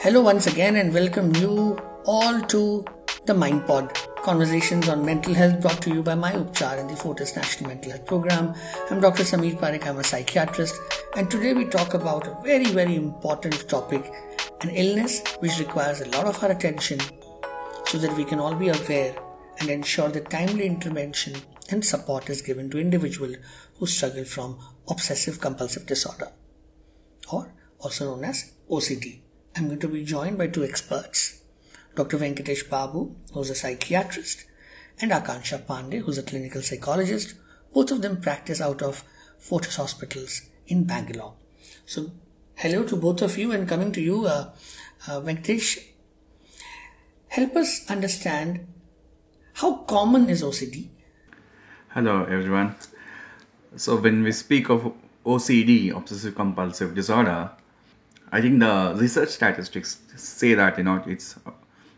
Hello once again and welcome you all to the Mind Pod. Conversations on mental health brought to you by my Upchar and the Fortis National Mental Health Program. I'm Dr. Samir Parikh, I'm a psychiatrist, and today we talk about a very, very important topic an illness which requires a lot of our attention so that we can all be aware and ensure that timely intervention and support is given to individuals who struggle from obsessive compulsive disorder or also known as OCD. I'm going to be joined by two experts, Dr. Venkatesh Babu, who's a psychiatrist, and Akanksha Pandey, who's a clinical psychologist. Both of them practice out of Fortis Hospitals in Bangalore. So, hello to both of you, and coming to you, uh, uh, Venkatesh, help us understand how common is OCD? Hello, everyone. So, when we speak of OCD, obsessive compulsive disorder, I think the research statistics say that you know it's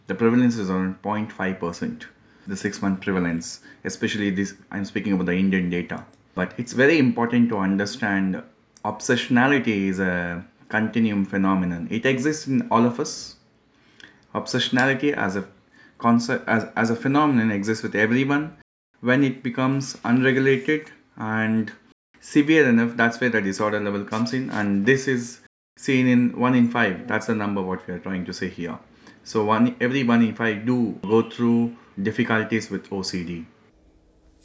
the prevalence is around 0.5 percent, the six month prevalence. Especially this, I'm speaking about the Indian data. But it's very important to understand obsessionality is a continuum phenomenon. It exists in all of us. Obsessionality as a concept as, as a phenomenon exists with everyone. When it becomes unregulated and severe enough, that's where the disorder level comes in, and this is seen in 1 in 5 that's the number what we are trying to say here. So one every 1 in 5 do go through difficulties with ocd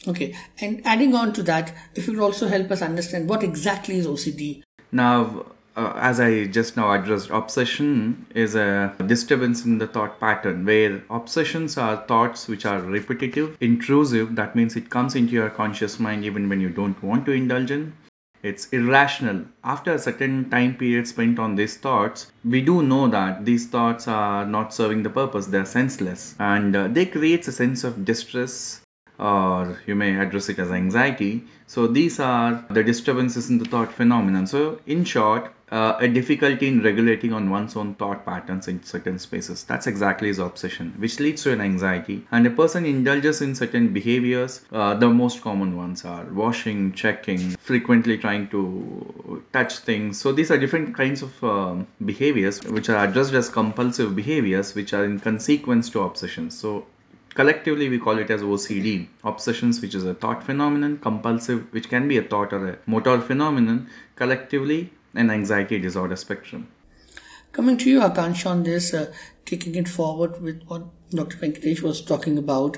okay. And adding on to that if you could also help us understand what exactly is ocd now uh, as i just now addressed obsession is a disturbance in the thought pattern where obsessions are thoughts which are repetitive intrusive. That means it comes into your conscious mind even when you don't want to indulge in it's irrational. After a certain time period spent on these thoughts, we do know that these thoughts are not serving the purpose, they're senseless. And uh, they create a sense of distress, or you may address it as anxiety. So these are the disturbances in the thought phenomenon. So in short, uh, a difficulty in regulating on one's own thought patterns in certain spaces. That's exactly his obsession, which leads to an anxiety. And a person indulges in certain behaviors. Uh, the most common ones are washing, checking, frequently trying to touch things. So these are different kinds of um, behaviors which are addressed as compulsive behaviors, which are in consequence to obsessions. So collectively we call it as OCD obsessions which is a thought phenomenon compulsive which can be a thought or a motor phenomenon collectively an anxiety disorder spectrum. Coming to you, Akanksha, on this, uh, taking it forward with what Dr. Venkatesh was talking about,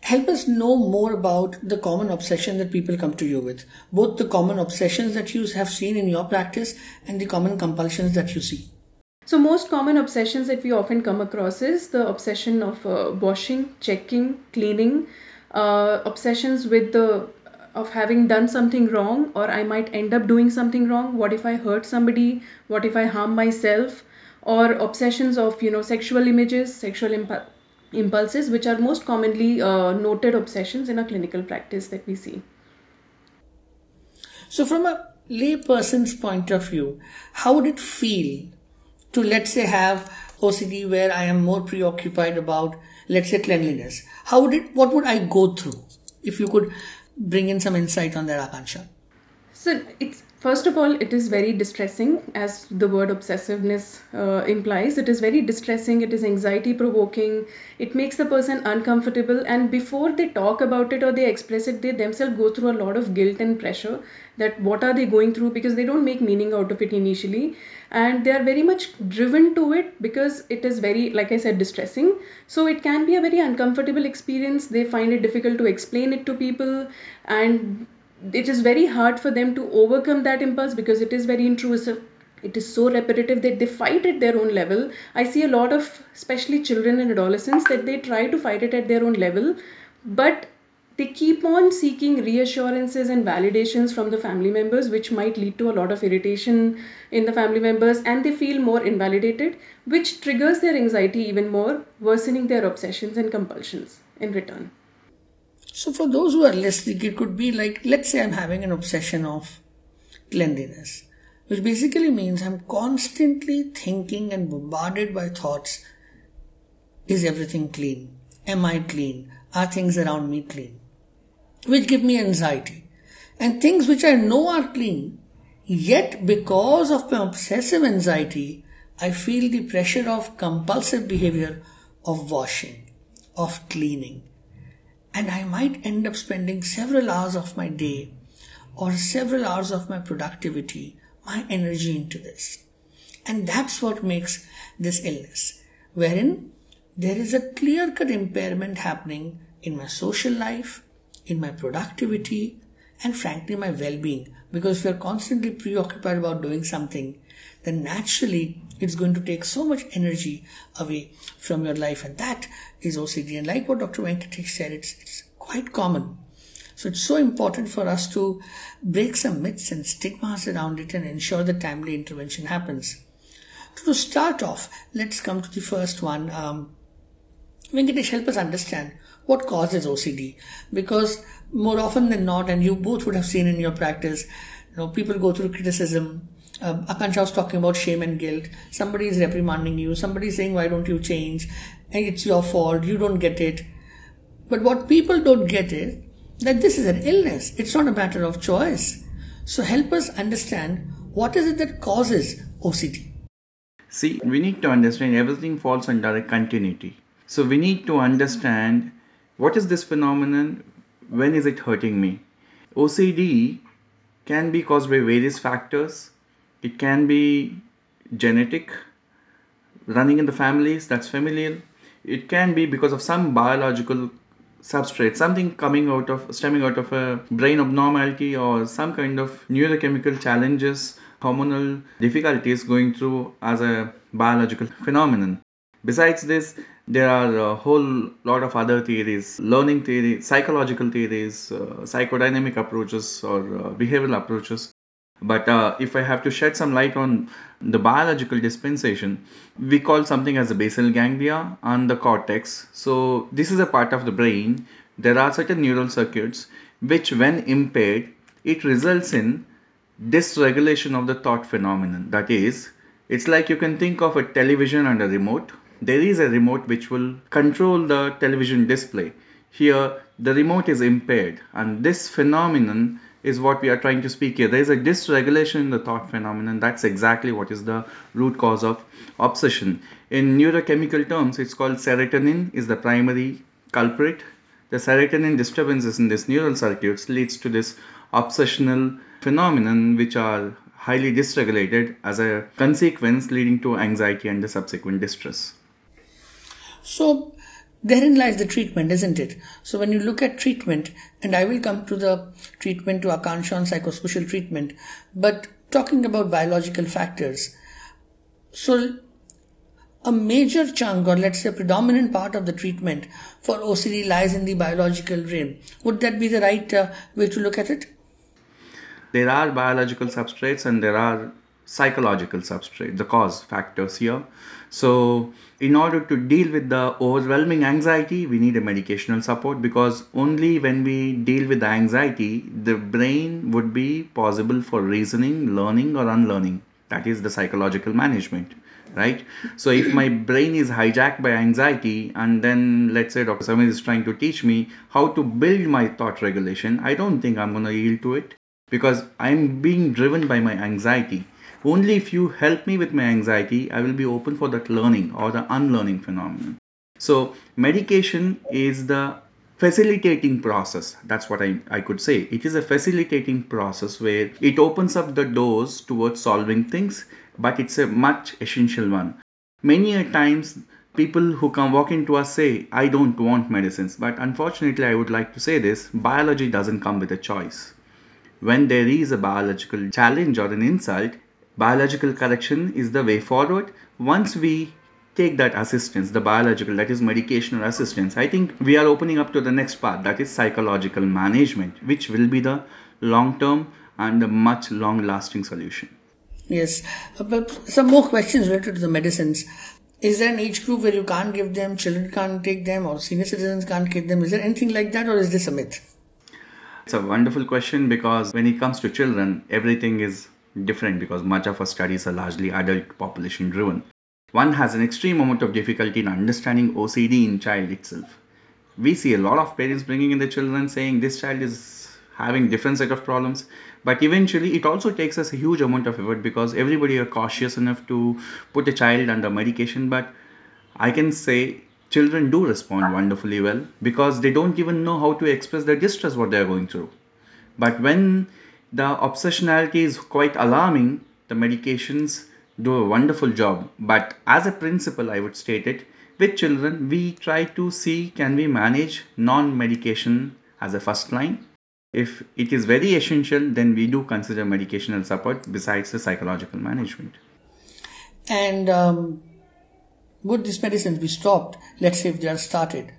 help us know more about the common obsession that people come to you with, both the common obsessions that you have seen in your practice and the common compulsions that you see. So, most common obsessions that we often come across is the obsession of uh, washing, checking, cleaning, uh, obsessions with the of having done something wrong or I might end up doing something wrong. What if I hurt somebody? What if I harm myself? Or obsessions of, you know, sexual images, sexual imp- impulses, which are most commonly uh, noted obsessions in a clinical practice that we see. So, from a layperson's point of view, how would it feel to, let's say, have OCD where I am more preoccupied about, let's say, cleanliness? How it, what would I go through? If you could bring in some insight on that, Akanksha. So it's first of all, it is very distressing, as the word obsessiveness uh, implies. It is very distressing. It is anxiety provoking. It makes the person uncomfortable, and before they talk about it or they express it, they themselves go through a lot of guilt and pressure. That what are they going through because they don't make meaning out of it initially, and they are very much driven to it because it is very, like I said, distressing. So it can be a very uncomfortable experience. They find it difficult to explain it to people, and it is very hard for them to overcome that impulse because it is very intrusive. It is so repetitive that they fight at their own level. I see a lot of especially children and adolescents that they try to fight it at their own level but they keep on seeking reassurances and validations from the family members which might lead to a lot of irritation in the family members and they feel more invalidated which triggers their anxiety even more worsening their obsessions and compulsions in return so, for those who are listening, it could be like, let's say I'm having an obsession of cleanliness, which basically means I'm constantly thinking and bombarded by thoughts Is everything clean? Am I clean? Are things around me clean? Which give me anxiety. And things which I know are clean, yet because of my obsessive anxiety, I feel the pressure of compulsive behavior of washing, of cleaning, and I might end up spending several hours of my day or several hours of my productivity, my energy into this. And that's what makes this illness, wherein there is a clear cut impairment happening in my social life, in my productivity, and frankly, my well being. Because if you're constantly preoccupied about doing something, then naturally it's going to take so much energy away from your life. And that is OCD. And like what Dr. Venkatesh said, it's, it's quite common. So it's so important for us to break some myths and stigmas around it and ensure that timely intervention happens. To start off, let's come to the first one. Um, Venkatesh, help us understand what causes OCD because more often than not, and you both would have seen in your practice, you know, people go through criticism. Uh, Akanksha was talking about shame and guilt. Somebody is reprimanding you. Somebody is saying, "Why don't you change?" And it's your fault. You don't get it. But what people don't get is that this is an illness. It's not a matter of choice. So help us understand what is it that causes OCD. See, we need to understand everything falls under a continuity. So we need to understand what is this phenomenon, when is it hurting me? OCD can be caused by various factors. It can be genetic, running in the families, that's familial. It can be because of some biological substrate, something coming out of, stemming out of a brain abnormality or some kind of neurochemical challenges, hormonal difficulties going through as a biological phenomenon. Besides this, there are a whole lot of other theories, learning theory, psychological theories, uh, psychodynamic approaches, or uh, behavioral approaches. But uh, if I have to shed some light on the biological dispensation, we call something as the basal ganglia and the cortex. So this is a part of the brain. There are certain neural circuits which, when impaired, it results in dysregulation of the thought phenomenon. That is, it's like you can think of a television and a remote there is a remote which will control the television display. Here, the remote is impaired, and this phenomenon is what we are trying to speak here. There is a dysregulation in the thought phenomenon. That's exactly what is the root cause of obsession. In neurochemical terms, it's called serotonin is the primary culprit. The serotonin disturbances in this neural circuits leads to this obsessional phenomenon which are highly dysregulated as a consequence leading to anxiety and the subsequent distress. So therein lies the treatment, isn't it? So when you look at treatment, and I will come to the treatment to Akanksha and psychosocial treatment, but talking about biological factors, so a major chunk or let's say a predominant part of the treatment for OCD lies in the biological realm. Would that be the right uh, way to look at it? There are biological substrates and there are psychological substrate, the cause factors here. So, in order to deal with the overwhelming anxiety, we need a medicational support because only when we deal with the anxiety, the brain would be possible for reasoning, learning, or unlearning. That is the psychological management right so if my brain is hijacked by anxiety and then let's say dr samir is trying to teach me how to build my thought regulation i don't think i'm going to yield to it because i'm being driven by my anxiety only if you help me with my anxiety, I will be open for that learning or the unlearning phenomenon. So, medication is the facilitating process. That's what I, I could say. It is a facilitating process where it opens up the doors towards solving things, but it's a much essential one. Many a times, people who come walk into us say, I don't want medicines. But unfortunately, I would like to say this biology doesn't come with a choice. When there is a biological challenge or an insult, biological correction is the way forward. Once we take that assistance, the biological, that is medication or assistance, I think we are opening up to the next part, that is psychological management, which will be the long term and the much long lasting solution. Yes, but some more questions related to the medicines. Is there an age group where you can't give them, children can't take them, or senior citizens can't take them? Is there anything like that, or is this a myth? It's a wonderful question because when it comes to children, everything is different because much of our studies are largely adult population driven. One has an extreme amount of difficulty in understanding OCD in child itself. We see a lot of parents bringing in the children saying this child is having different set of problems but eventually it also takes us a huge amount of effort because everybody are cautious enough to put a child under medication but i can say children do respond wonderfully well because they don't even know how to express their distress what they are going through but when the obsessionality is quite alarming. The medications do a wonderful job. But as a principle i would state it with children we try to see can we manage non medication as a first line. If it is very essential then we do consider medicational support besides the psychological management. And um, would these medicines be stopped let's say if they are started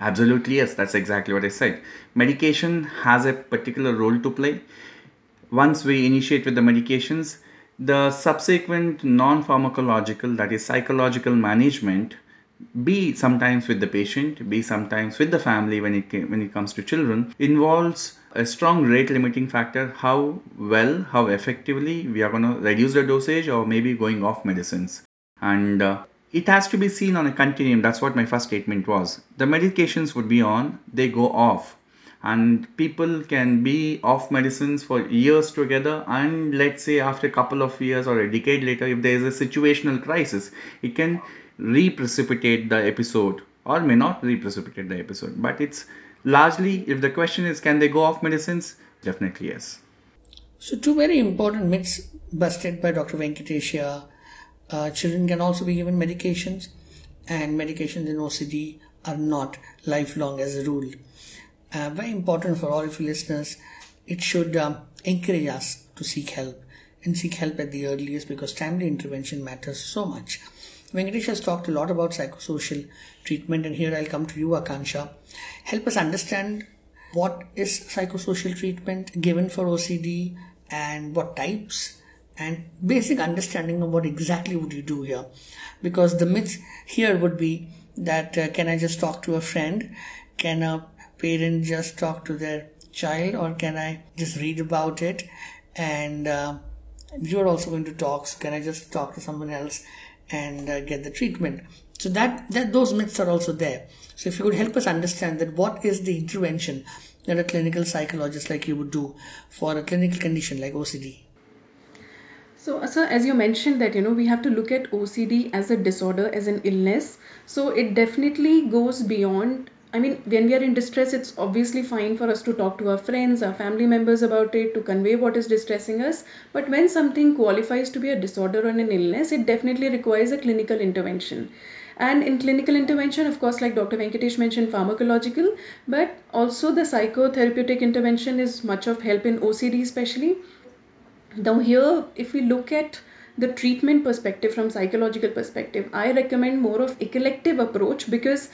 absolutely yes. That's exactly what i said. Medication has a particular role to play. Once we initiate with the medications the subsequent non-pharmacological that is psychological management be sometimes with the patient be sometimes with the family when it when it comes to children involves a strong rate limiting factor how well how effectively we are going to reduce the dosage or maybe going off medicines. And uh, it has to be seen on a continuum. That's what my first statement was. The medications would be on they go off. And people can be off medicines for years together. And let's say after a couple of years or a decade later if there is a situational crisis it can re-precipitate the episode or may not re-precipitate the episode. But it's largely if the question is can they go off medicines? Definitely yes. So two very important myths busted by dr venkatesh uh, children can also be given medications and medications in ocd are not lifelong as a rule uh, very important for all of you listeners it should um, encourage us to seek help and seek help at the earliest because timely intervention matters so much Venkatesh has talked a lot about psychosocial treatment, and here I'll come to you, Akanksha. Help us understand what is psychosocial treatment given for OCD and what types and basic understanding of what exactly would you do here because the myth here would be that uh, can i just talk to a friend can a parent just talk to their child or can i just read about it and uh, you're also going to talk so can i just talk to someone else and uh, get the treatment. So that, that those myths are also there. So if you could help us understand that what is the intervention that a clinical psychologist like you would do for a clinical condition like OCD? So, uh, sir, as you mentioned that you know we have to look at OCD as a disorder, as an illness. So it definitely goes beyond I mean, when we are in distress, it's obviously fine for us to talk to our friends, our family members about it, to convey what is distressing us. But when something qualifies to be a disorder or an illness, it definitely requires a clinical intervention. And in clinical intervention, of course, like Dr. Venkatesh mentioned, pharmacological, but also the psychotherapeutic intervention is much of help in OCD, especially. Now, here, if we look at the treatment perspective from psychological perspective, I recommend more of a collective approach because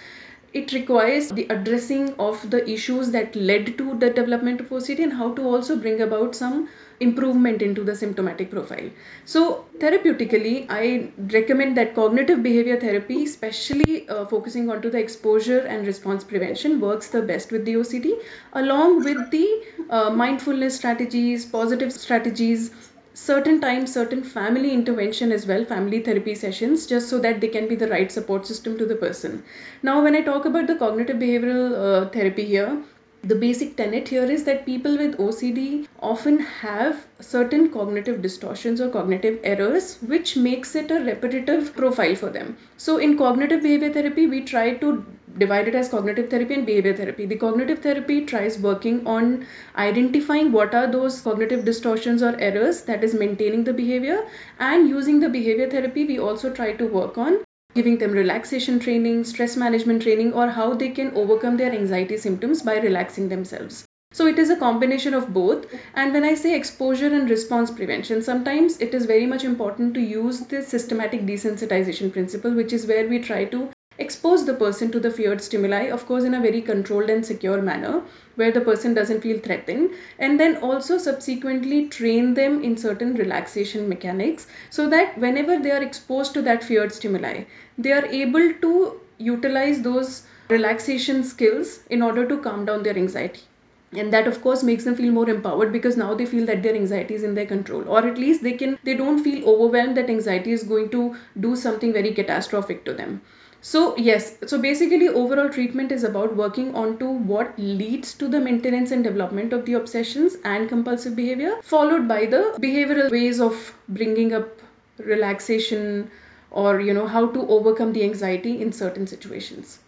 it requires the addressing of the issues that led to the development of OCD and how to also bring about some improvement into the symptomatic profile. So, therapeutically, I recommend that cognitive behavior therapy, especially uh, focusing onto the exposure and response prevention, works the best with the OCD, along with the uh, mindfulness strategies, positive strategies, certain times certain family intervention as well family therapy sessions just so that they can be the right support system to the person now when i talk about the cognitive behavioral uh, therapy here the basic tenet here is that people with OCD often have certain cognitive distortions or cognitive errors, which makes it a repetitive profile for them. So, in cognitive behavior therapy, we try to divide it as cognitive therapy and behavior therapy. The cognitive therapy tries working on identifying what are those cognitive distortions or errors that is maintaining the behavior, and using the behavior therapy, we also try to work on giving them relaxation training, stress management training, or how they can overcome their anxiety symptoms by relaxing themselves. So it is a combination of both. And when I say exposure and response prevention, sometimes it is very much important to use the systematic desensitization principle, which is where we try to expose the person to the feared stimuli of course in a very controlled and secure manner where the person doesn't feel threatened and then also subsequently train them in certain relaxation mechanics so that whenever they are exposed to that feared stimuli they are able to utilize those relaxation skills in order to calm down their anxiety and that of course makes them feel more empowered because now they feel that their anxiety is in their control. Or at least they can they don't feel overwhelmed that anxiety is going to do something very catastrophic to them. So, yes, so basically, overall treatment is about working on to what leads to the maintenance and development of the obsessions and compulsive behavior, followed by the behavioral ways of bringing up relaxation or, you know, how to overcome the anxiety in certain situations.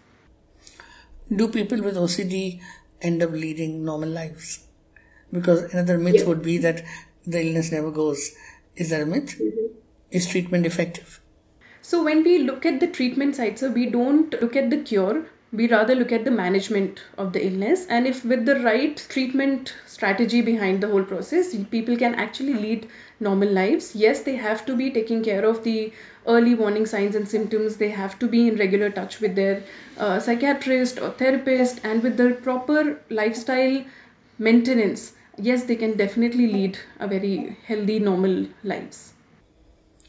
Do people with OCD end up leading normal lives? Because another myth would be that the illness never goes. Is that a myth? Mm-hmm. Is treatment effective? So when we look at the treatment side, so we don't look at the cure, we rather look at the management of the illness. And if with the right treatment strategy behind the whole process, people can actually lead normal lives. Yes, they have to be taking care of the early warning signs and symptoms. They have to be in regular touch with their uh, psychiatrist or therapist and with the proper lifestyle maintenance. Yes, they can definitely lead a very healthy, normal lives.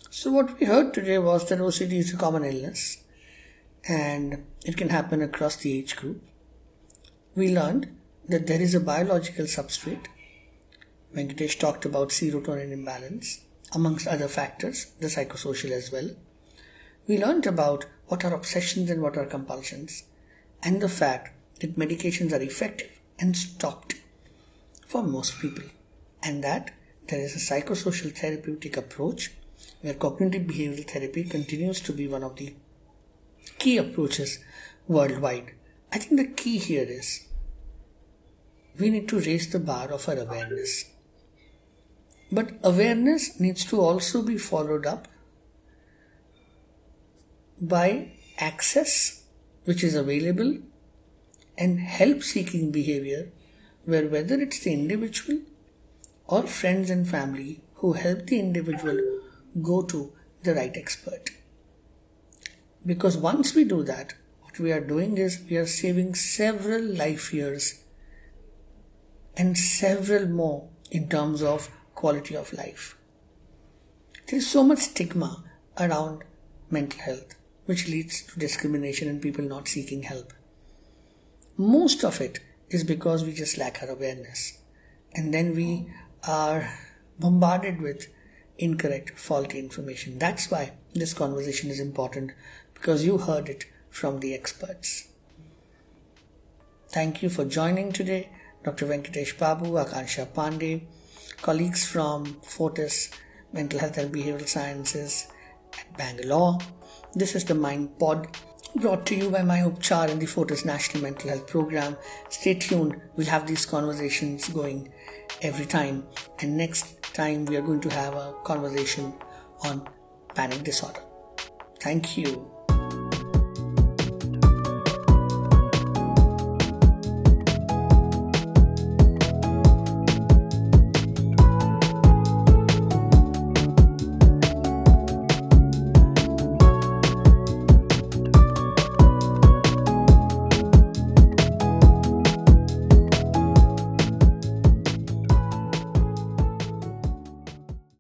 So, what we heard today was that OCD is a common illness and it can happen across the age group. We learned that there is a biological substrate. Venkatesh talked about serotonin imbalance, amongst other factors, the psychosocial as well. We learned about what are obsessions and what are compulsions, and the fact that medications are effective and stopped for most people, and that there is a psychosocial therapeutic approach where cognitive behavioral therapy continues to be one of the key approaches worldwide. I think the key here is we need to raise the bar of our awareness. But awareness needs to also be followed up by access, which is available, and help seeking behavior, where whether it's the individual or friends and family who help the individual go to the right expert. Because once we do that, what we are doing is we are saving several life years and several more in terms of quality of life. There is so much stigma around mental health, which leads to discrimination and people not seeking help. Most of it is because we just lack our awareness. And then we are bombarded with incorrect, faulty information. That's why this conversation is important because you heard it from the experts. Thank you for joining today, Dr. Venkatesh Babu, Akanksha Pandey, colleagues from Fortis Mental Health and Behavioral Sciences at Bangalore. This is the Mind Pod brought to you by my Upchar and the Fortis National Mental Health Program. Stay tuned, we'll have these conversations going every time. And next time, we are going to have a conversation on panic disorder. Thank you.